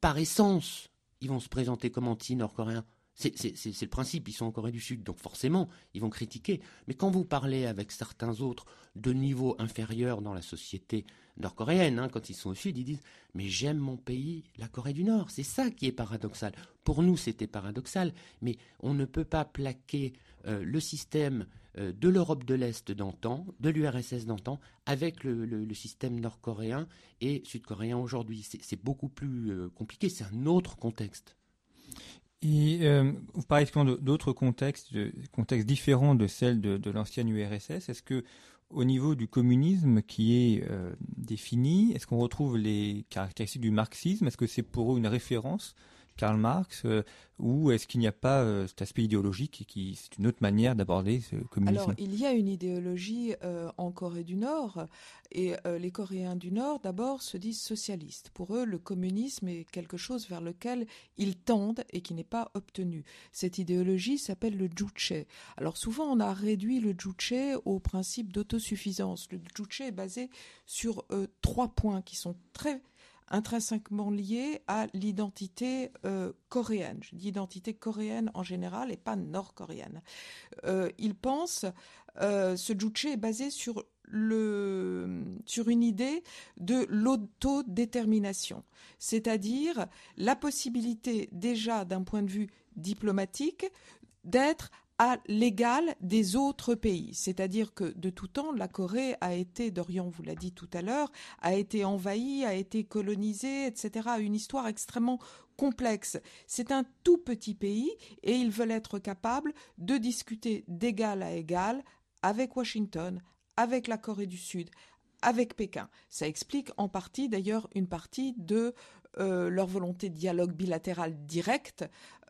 par essence, ils vont se présenter comme anti nord-coréens. C'est le principe, ils sont en Corée du Sud, donc forcément, ils vont critiquer. Mais quand vous parlez avec certains autres de niveau inférieur dans la société nord-coréenne, hein, quand ils sont au Sud, ils disent Mais j'aime mon pays, la Corée du Nord. C'est ça qui est paradoxal. Pour nous, c'était paradoxal, mais on ne peut pas plaquer euh, le système euh, de l'Europe de l'Est d'antan, de l'URSS d'antan, avec le, système nord-coréen et sud-coréen aujourd'hui. C'est beaucoup plus euh, compliqué, c'est un autre contexte. Et euh, vous parlez d'autres contextes, contextes différents de celles de, l'ancienne URSS. Est-ce que au niveau du communisme qui est euh, défini, est-ce qu'on retrouve les caractéristiques du marxisme? Est-ce que c'est pour eux une référence Karl Marx euh, ou est-ce qu'il n'y a pas euh, cet aspect idéologique qui c'est une autre manière d'aborder ce communisme? Alors il y a une idéologie euh, en Corée du Nord et les Coréens du Nord d'abord se disent socialistes. Pour eux, le communisme est quelque chose vers lequel ils tendent et qui n'est pas obtenu. Cette idéologie s'appelle le juche. Alors souvent on a réduit le juche au principe d'autosuffisance. Le juche est basé sur trois points qui sont très intrinsèquement lié à l'identité euh, coréenne. Je dis identité coréenne en général et pas nord-coréenne. Euh, il pense, euh, ce juche est basé sur le, sur une idée de l'autodétermination, c'est-à-dire la possibilité déjà d'un point de vue diplomatique d'être à l'égal des autres pays. C'est-à-dire que de tout temps, la Corée a été, Dorian vous l'a dit tout à l'heure, a été envahie, a été colonisée, etc. Une histoire extrêmement complexe. C'est un tout petit pays et ils veulent être capables de discuter d'égal à égal avec Washington, avec la Corée du Sud, avec Pékin. Ça explique en partie d'ailleurs une partie de euh, leur volonté de dialogue bilatéral direct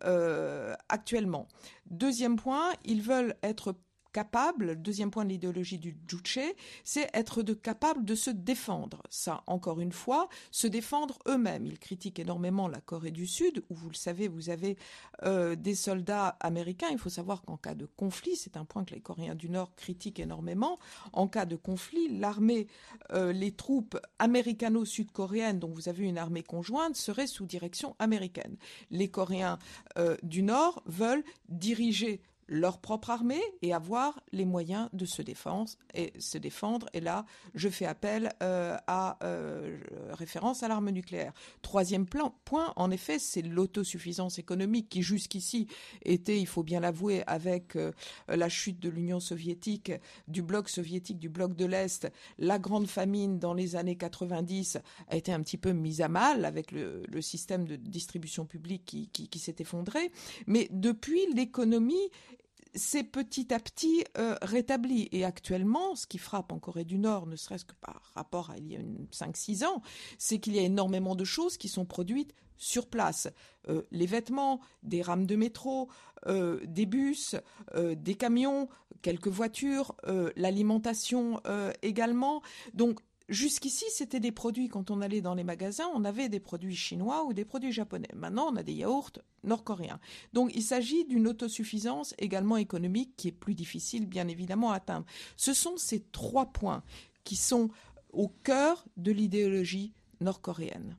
euh, actuellement. Deuxième point, ils veulent être capable, deuxième point de l'idéologie du Juche, c'est être capable de se défendre. Ça, encore une fois, se défendre eux-mêmes. Ils critiquent énormément la Corée du Sud, où vous le savez, vous avez euh, des soldats américains. Il faut savoir qu'en cas de conflit, c'est un point que les Coréens du Nord critiquent énormément, en cas de conflit, l'armée, euh, les troupes américano-sud-coréennes, dont vous avez une armée conjointe, seraient sous direction américaine. Les Coréens euh, du Nord veulent diriger leur propre armée et avoir les moyens de se défendre. Et, se défendre. et là, je fais appel euh, à euh, référence à l'arme nucléaire. Troisième plan, point, en effet, c'est l'autosuffisance économique qui jusqu'ici était, il faut bien l'avouer, avec euh, la chute de l'Union soviétique, du bloc soviétique, du bloc de l'Est, la grande famine dans les années 90 a été un petit peu mise à mal avec le, système de distribution publique qui, qui s'est effondré. Mais depuis, l'économie c'est petit à petit euh, rétabli. Et actuellement, ce qui frappe en Corée du Nord, ne serait-ce que par rapport à il y a 5-6 ans, c'est qu'il y a énormément de choses qui sont produites sur place. les vêtements, des rames de métro, des bus, des camions, quelques voitures, l'alimentation également. Donc Jusqu'ici, c'était des produits, quand on allait dans les magasins, on avait des produits chinois ou des produits japonais. Maintenant, on a des yaourts nord-coréens. Donc, il s'agit d'une autosuffisance également économique qui est plus difficile, bien évidemment, à atteindre. Ce sont ces trois points qui sont au cœur de l'idéologie nord-coréenne.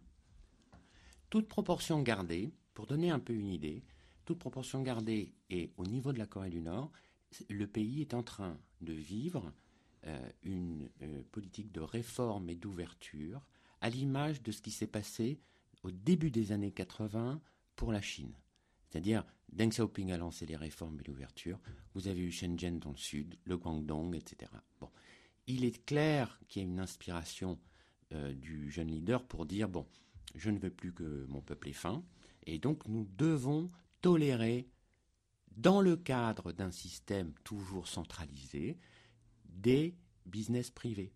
Toute proportion gardée, pour donner un peu une idée, toute proportion gardée et au niveau de la Corée du Nord, le pays est en train de vivre une euh, politique de réforme et d'ouverture, à l'image de ce qui s'est passé au début des années 80 pour la Chine. C'est-à-dire, Deng Xiaoping a lancé les réformes et l'ouverture, vous avez eu Shenzhen dans le sud, le Guangdong, etc. Bon. Il est clair qu'il y a une inspiration euh, du jeune leader pour dire, bon, je ne veux plus que mon peuple ait faim, et donc nous devons tolérer, dans le cadre d'un système toujours centralisé, des business privés,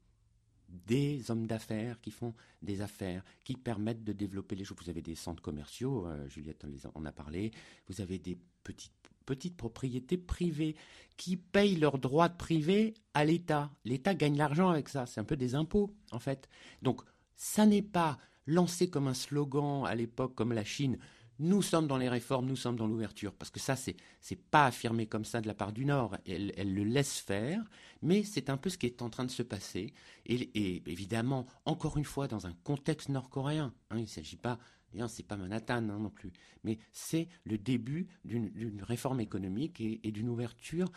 des hommes d'affaires qui font des affaires, qui permettent de développer les choses. Vous avez des centres commerciaux, euh, Juliette en a parlé, vous avez des petites, petites propriétés privées qui payent leurs droits de privé à l'État. L'État gagne l'argent avec ça, c'est un peu des impôts en fait. Donc ça n'est pas lancé comme un slogan à l'époque comme la Chine, nous sommes dans les réformes, nous sommes dans l'ouverture, parce que ça, c'est n'est pas affirmé comme ça de la part du Nord. Elle, le laisse faire, mais c'est un peu ce qui est en train de se passer. Et, évidemment, encore une fois, dans un contexte nord-coréen. Hein, il ne s'agit pas, c'est pas Manhattan hein, non plus, mais c'est le début d'une réforme économique et, d'une ouverture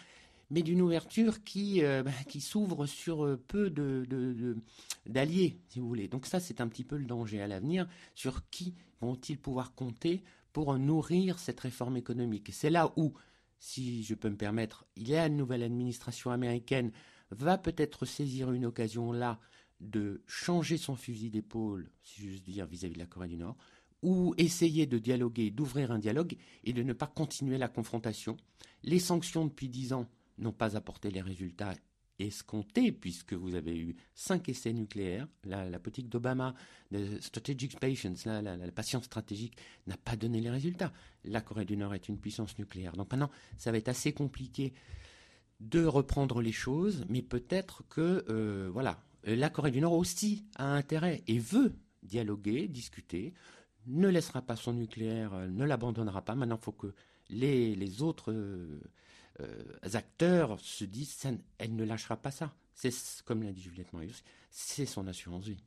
mais d'une ouverture qui, euh, bah, qui s'ouvre sur euh, peu d'alliés, de, si vous voulez. Donc ça, c'est un petit peu le danger à l'avenir, sur qui vont-ils pouvoir compter pour nourrir cette réforme économique? C'est là où, si je peux me permettre, il y a une nouvelle administration américaine va peut-être saisir une occasion là de changer son fusil d'épaule, si j'ose dire, vis-à-vis de la Corée du Nord, ou essayer de dialoguer, d'ouvrir un dialogue et de ne pas continuer la confrontation. Les sanctions depuis dix ans n'ont pas apporté les résultats escompté, puisque vous avez eu cinq essais nucléaires. La, politique d'Obama, la, patience stratégique, n'a pas donné les résultats. La Corée du Nord est une puissance nucléaire. Donc maintenant, ça va être assez compliqué de reprendre les choses, mais peut-être que, euh, voilà, la Corée du Nord aussi a intérêt et veut dialoguer, discuter, ne laissera pas son nucléaire, euh, ne l'abandonnera pas. Maintenant, il faut que les, autres euh, euh, acteurs se disent elle ne lâchera pas ça. C'est comme l'a dit Juliette Marius, c'est son assurance vie.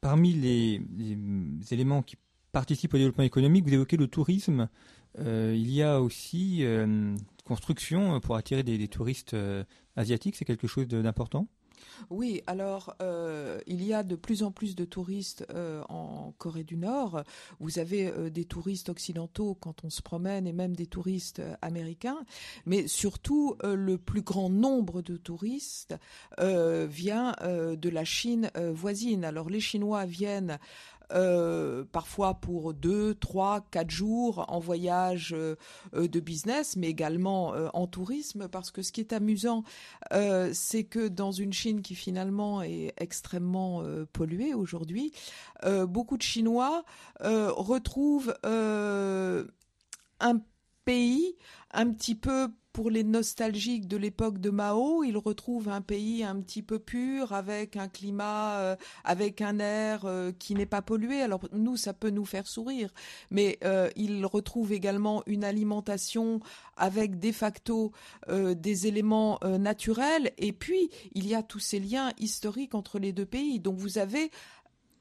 Parmi les, éléments qui participent au développement économique, vous évoquez le tourisme. Euh, il y a aussi euh, construction pour attirer des touristes asiatiques. C'est quelque chose d'important? Oui, alors euh, il y a de plus en plus de touristes euh, en Corée du Nord. Vous avez euh, des touristes occidentaux quand on se promène et même des touristes américains, mais surtout le plus grand nombre de touristes vient de la Chine voisine. Alors les Chinois viennent euh, parfois pour deux, trois, quatre jours en voyage euh, euh, de business, mais également en tourisme, parce que ce qui est amusant, c'est que dans une Chine qui finalement est extrêmement polluée aujourd'hui, beaucoup de Chinois retrouvent un pays un petit peu pour les nostalgiques de l'époque de Mao, ils retrouvent un pays un petit peu pur, avec un climat, euh, avec un air euh, qui n'est pas pollué. Alors nous, ça peut nous faire sourire, mais euh, ils retrouvent également une alimentation avec de facto des éléments naturels. Et puis, il y a tous ces liens historiques entre les deux pays. Donc vous avez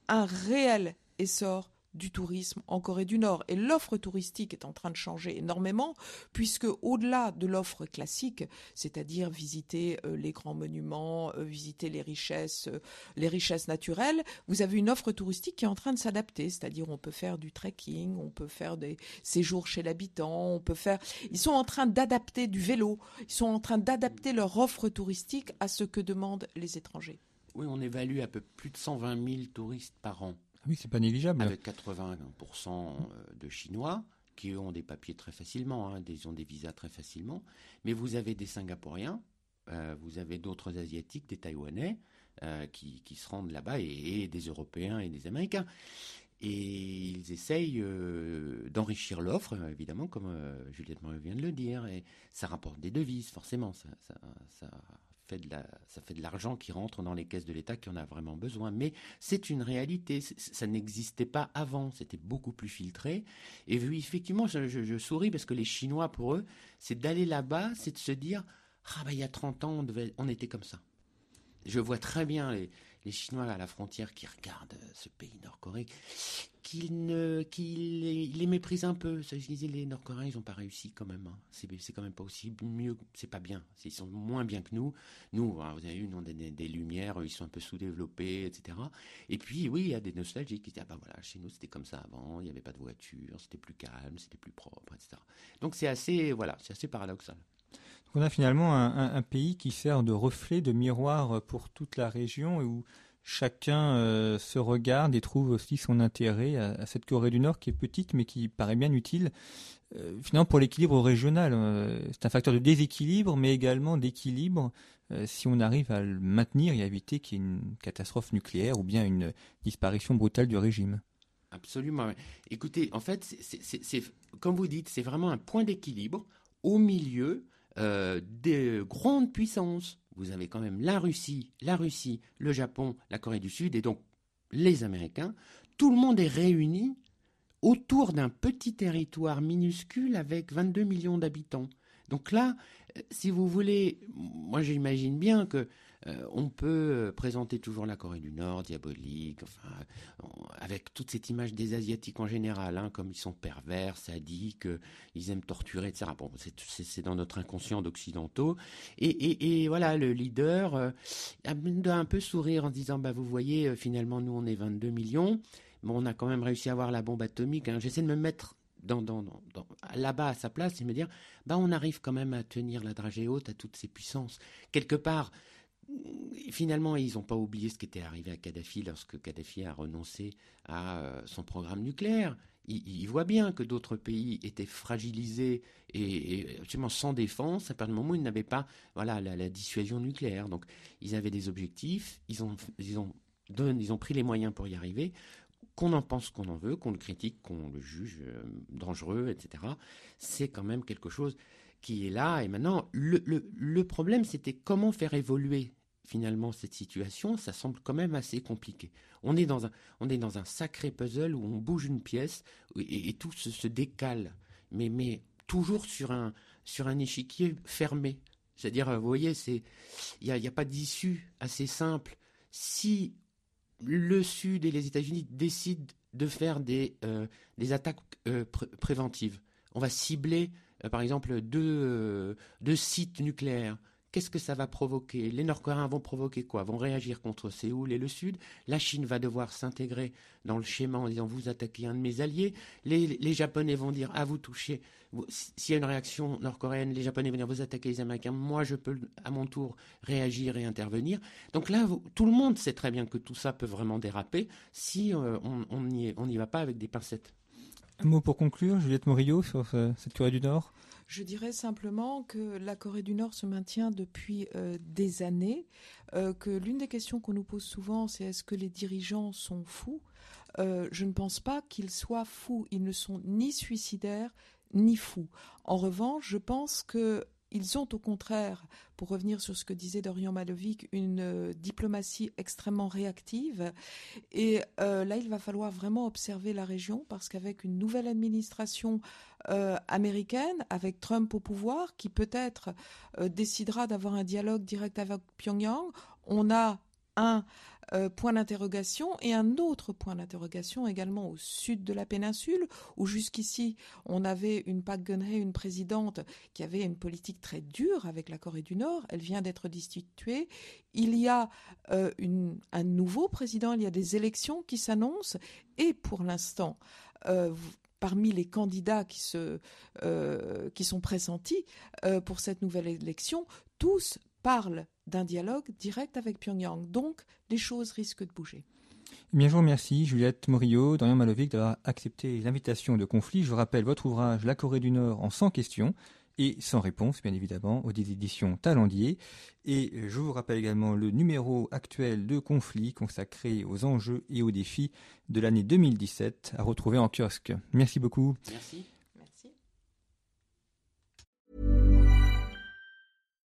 un réel essor du tourisme en Corée du Nord. Et l'offre touristique est en train de changer énormément, puisque au-delà de l'offre classique, c'est-à-dire visiter euh, les grands monuments, euh, visiter les richesses, euh, les richesses naturelles, vous avez une offre touristique qui est en train de s'adapter, c'est-à-dire on peut faire du trekking, on peut faire des séjours chez l'habitant, on peut faire. Ils sont en train d'adapter du vélo, ils sont en train d'adapter leur offre touristique à ce que demandent les étrangers. Oui, on évalue à peu plus de 120 000 touristes par an. Oui, c'est pas négligeable. Avec 80% euh, de Chinois qui ont des papiers très facilement, hein, ils ont des visas très facilement. Mais vous avez des Singapouriens, euh, vous avez d'autres Asiatiques, des Taïwanais euh, qui, se rendent là-bas et, des Européens et des Américains. Et ils essayent d'enrichir l'offre, évidemment, comme Juliette Moreau vient de le dire, et ça rapporte des devises, forcément. Ça, ça fait de l'argent qui rentre dans les caisses de l'État qui en a vraiment besoin. Mais c'est une réalité. Ça n'existait pas avant. C'était beaucoup plus filtré. Et effectivement, je, souris parce que les Chinois, pour eux, c'est d'aller là-bas, c'est de se dire, ah ben il y a 30 ans, on, était comme ça. Je vois très bien les, les Chinois à la frontière qui regardent euh, ce pays nord-coréen, qu'ils ne, qu'ils les, méprisent un peu. Je disais, les Nord-Coréens, ils n'ont pas réussi quand même. Hein. C'est, c'est quand même pas aussi mieux, c'est pas bien. Ils sont moins bien que nous. Nous, hein, vous avez vu, nous, on a des, lumières, ils sont un peu sous-développés, etc. Et puis, oui, il y a des nostalgiques qui disent, ah ben voilà, chez nous, c'était comme ça avant, il n'y avait pas de voiture, c'était plus calme, c'était plus propre, etc. Donc c'est assez, voilà, c'est assez paradoxal. On a finalement un, pays qui sert de reflet, de miroir pour toute la région et où chacun euh, se regarde et trouve aussi son intérêt à, cette Corée du Nord qui est petite mais qui paraît bien utile euh, finalement pour l'équilibre régional. Euh, c'est un facteur de déséquilibre mais également d'équilibre si on arrive à le maintenir et à éviter qu'il y ait une catastrophe nucléaire ou bien une disparition brutale du régime. Absolument. Écoutez, en fait, c'est comme vous dites, c'est vraiment un point d'équilibre au milieu des grandes puissances. Vous avez quand même la Russie, la Russie, le Japon, la Corée du Sud et donc les Américains. Tout le monde est réuni autour d'un petit territoire minuscule avec 22 millions d'habitants. Donc là, euh, si vous voulez, moi j'imagine bien que euh, on peut euh, présenter toujours la Corée du Nord diabolique, enfin, avec toute cette image des Asiatiques en général, hein, comme ils sont pervers, sadiques, ils aiment torturer, etc. Bon, c'est dans notre inconscient d'occidentaux. Et, voilà, le leader a un peu sourire en disant, bah vous voyez, finalement nous on est 22 millions, mais on a quand même réussi à avoir la bombe atomique. Hein. J'essaie de me mettre dans, là-bas à sa place et me dire, bah on arrive quand même à tenir la dragée haute à toutes ces puissances. Quelque part, finalement, ils n'ont pas oublié ce qui était arrivé à Kadhafi lorsque Kadhafi a renoncé à euh, son programme nucléaire. Ils, voient bien que d'autres pays étaient fragilisés et, absolument sans défense à partir du moment où ils n'avaient pas voilà, la, dissuasion nucléaire. Donc, ils avaient des objectifs, ils ont, ils ont, ils ont pris les moyens pour y arriver qu'on en pense qu'on en veut, qu'on le critique, qu'on le juge euh, dangereux, etc. C'est quand même quelque chose qui est là. Et maintenant, le, le, problème, c'était comment faire évoluer finalement cette situation. Ça semble quand même assez compliqué. On est dans un, on est dans un sacré puzzle où on bouge une pièce et, tout se, décale, mais, mais toujours sur un, sur un échiquier fermé. C'est-à-dire, vous voyez, il n'y a, a pas d'issue assez simple. Si le Sud et les États-Unis décident de faire des, euh, attaques euh, préventives. On va cibler, euh, par exemple, deux sites nucléaires Qu'est-ce que ça va provoquer? Les Nord-Coréens vont provoquer quoi? Vont réagir contre Séoul et le Sud? La Chine va devoir s'intégrer dans le schéma en disant vous attaquez un de mes alliés. Les, Japonais vont dire ah vous touchez. S'il y a une réaction nord-coréenne, les Japonais vont dire vous attaquez les Américains. Moi je peux à mon tour réagir et intervenir. Donc là tout le monde sait très bien que tout ça peut vraiment déraper si euh, on n'y va pas avec des pincettes. Un mot pour conclure, Juliette Morillo, sur euh, cette Corée du Nord je dirais simplement que la Corée du Nord se maintient depuis euh, des années, euh, que l'une des questions qu'on nous pose souvent, c'est est-ce que les dirigeants sont fous? Je ne pense pas qu'ils soient fous. Ils ne sont ni suicidaires ni fous. En revanche, je pense que ils ont au contraire, pour revenir sur ce que disait Dorian Malovic, une euh, diplomatie extrêmement réactive. Et euh, là, il va falloir vraiment observer la région parce qu'avec une nouvelle administration euh, américaine, avec Trump au pouvoir, qui peut-être décidera d'avoir un dialogue direct avec Pyongyang, on a un euh, point d'interrogation et un autre point d'interrogation également au sud de la péninsule où jusqu'ici on avait une Park Geun-hye, une présidente qui avait une politique très dure avec la Corée du Nord. Elle vient d'être destituée. Il y a euh, un nouveau président, il y a des élections qui s'annoncent et pour l'instant euh, parmi les candidats qui, se, qui sont pressentis pour cette nouvelle élection, tous parlent d'un dialogue direct avec Pyongyang. Donc, les choses risquent de bouger. Bien, je vous remercie, Juliette Morillo, Dorian Malovic, d'avoir accepté l'invitation de conflit. Je vous rappelle votre ouvrage La Corée du Nord en 100 questions, et sans réponse, bien évidemment, aux éditions Talendier. Et je vous rappelle également le numéro actuel de Conflit consacré aux enjeux et aux défis de l'année 2017 à retrouver en kiosque. Merci beaucoup. Merci.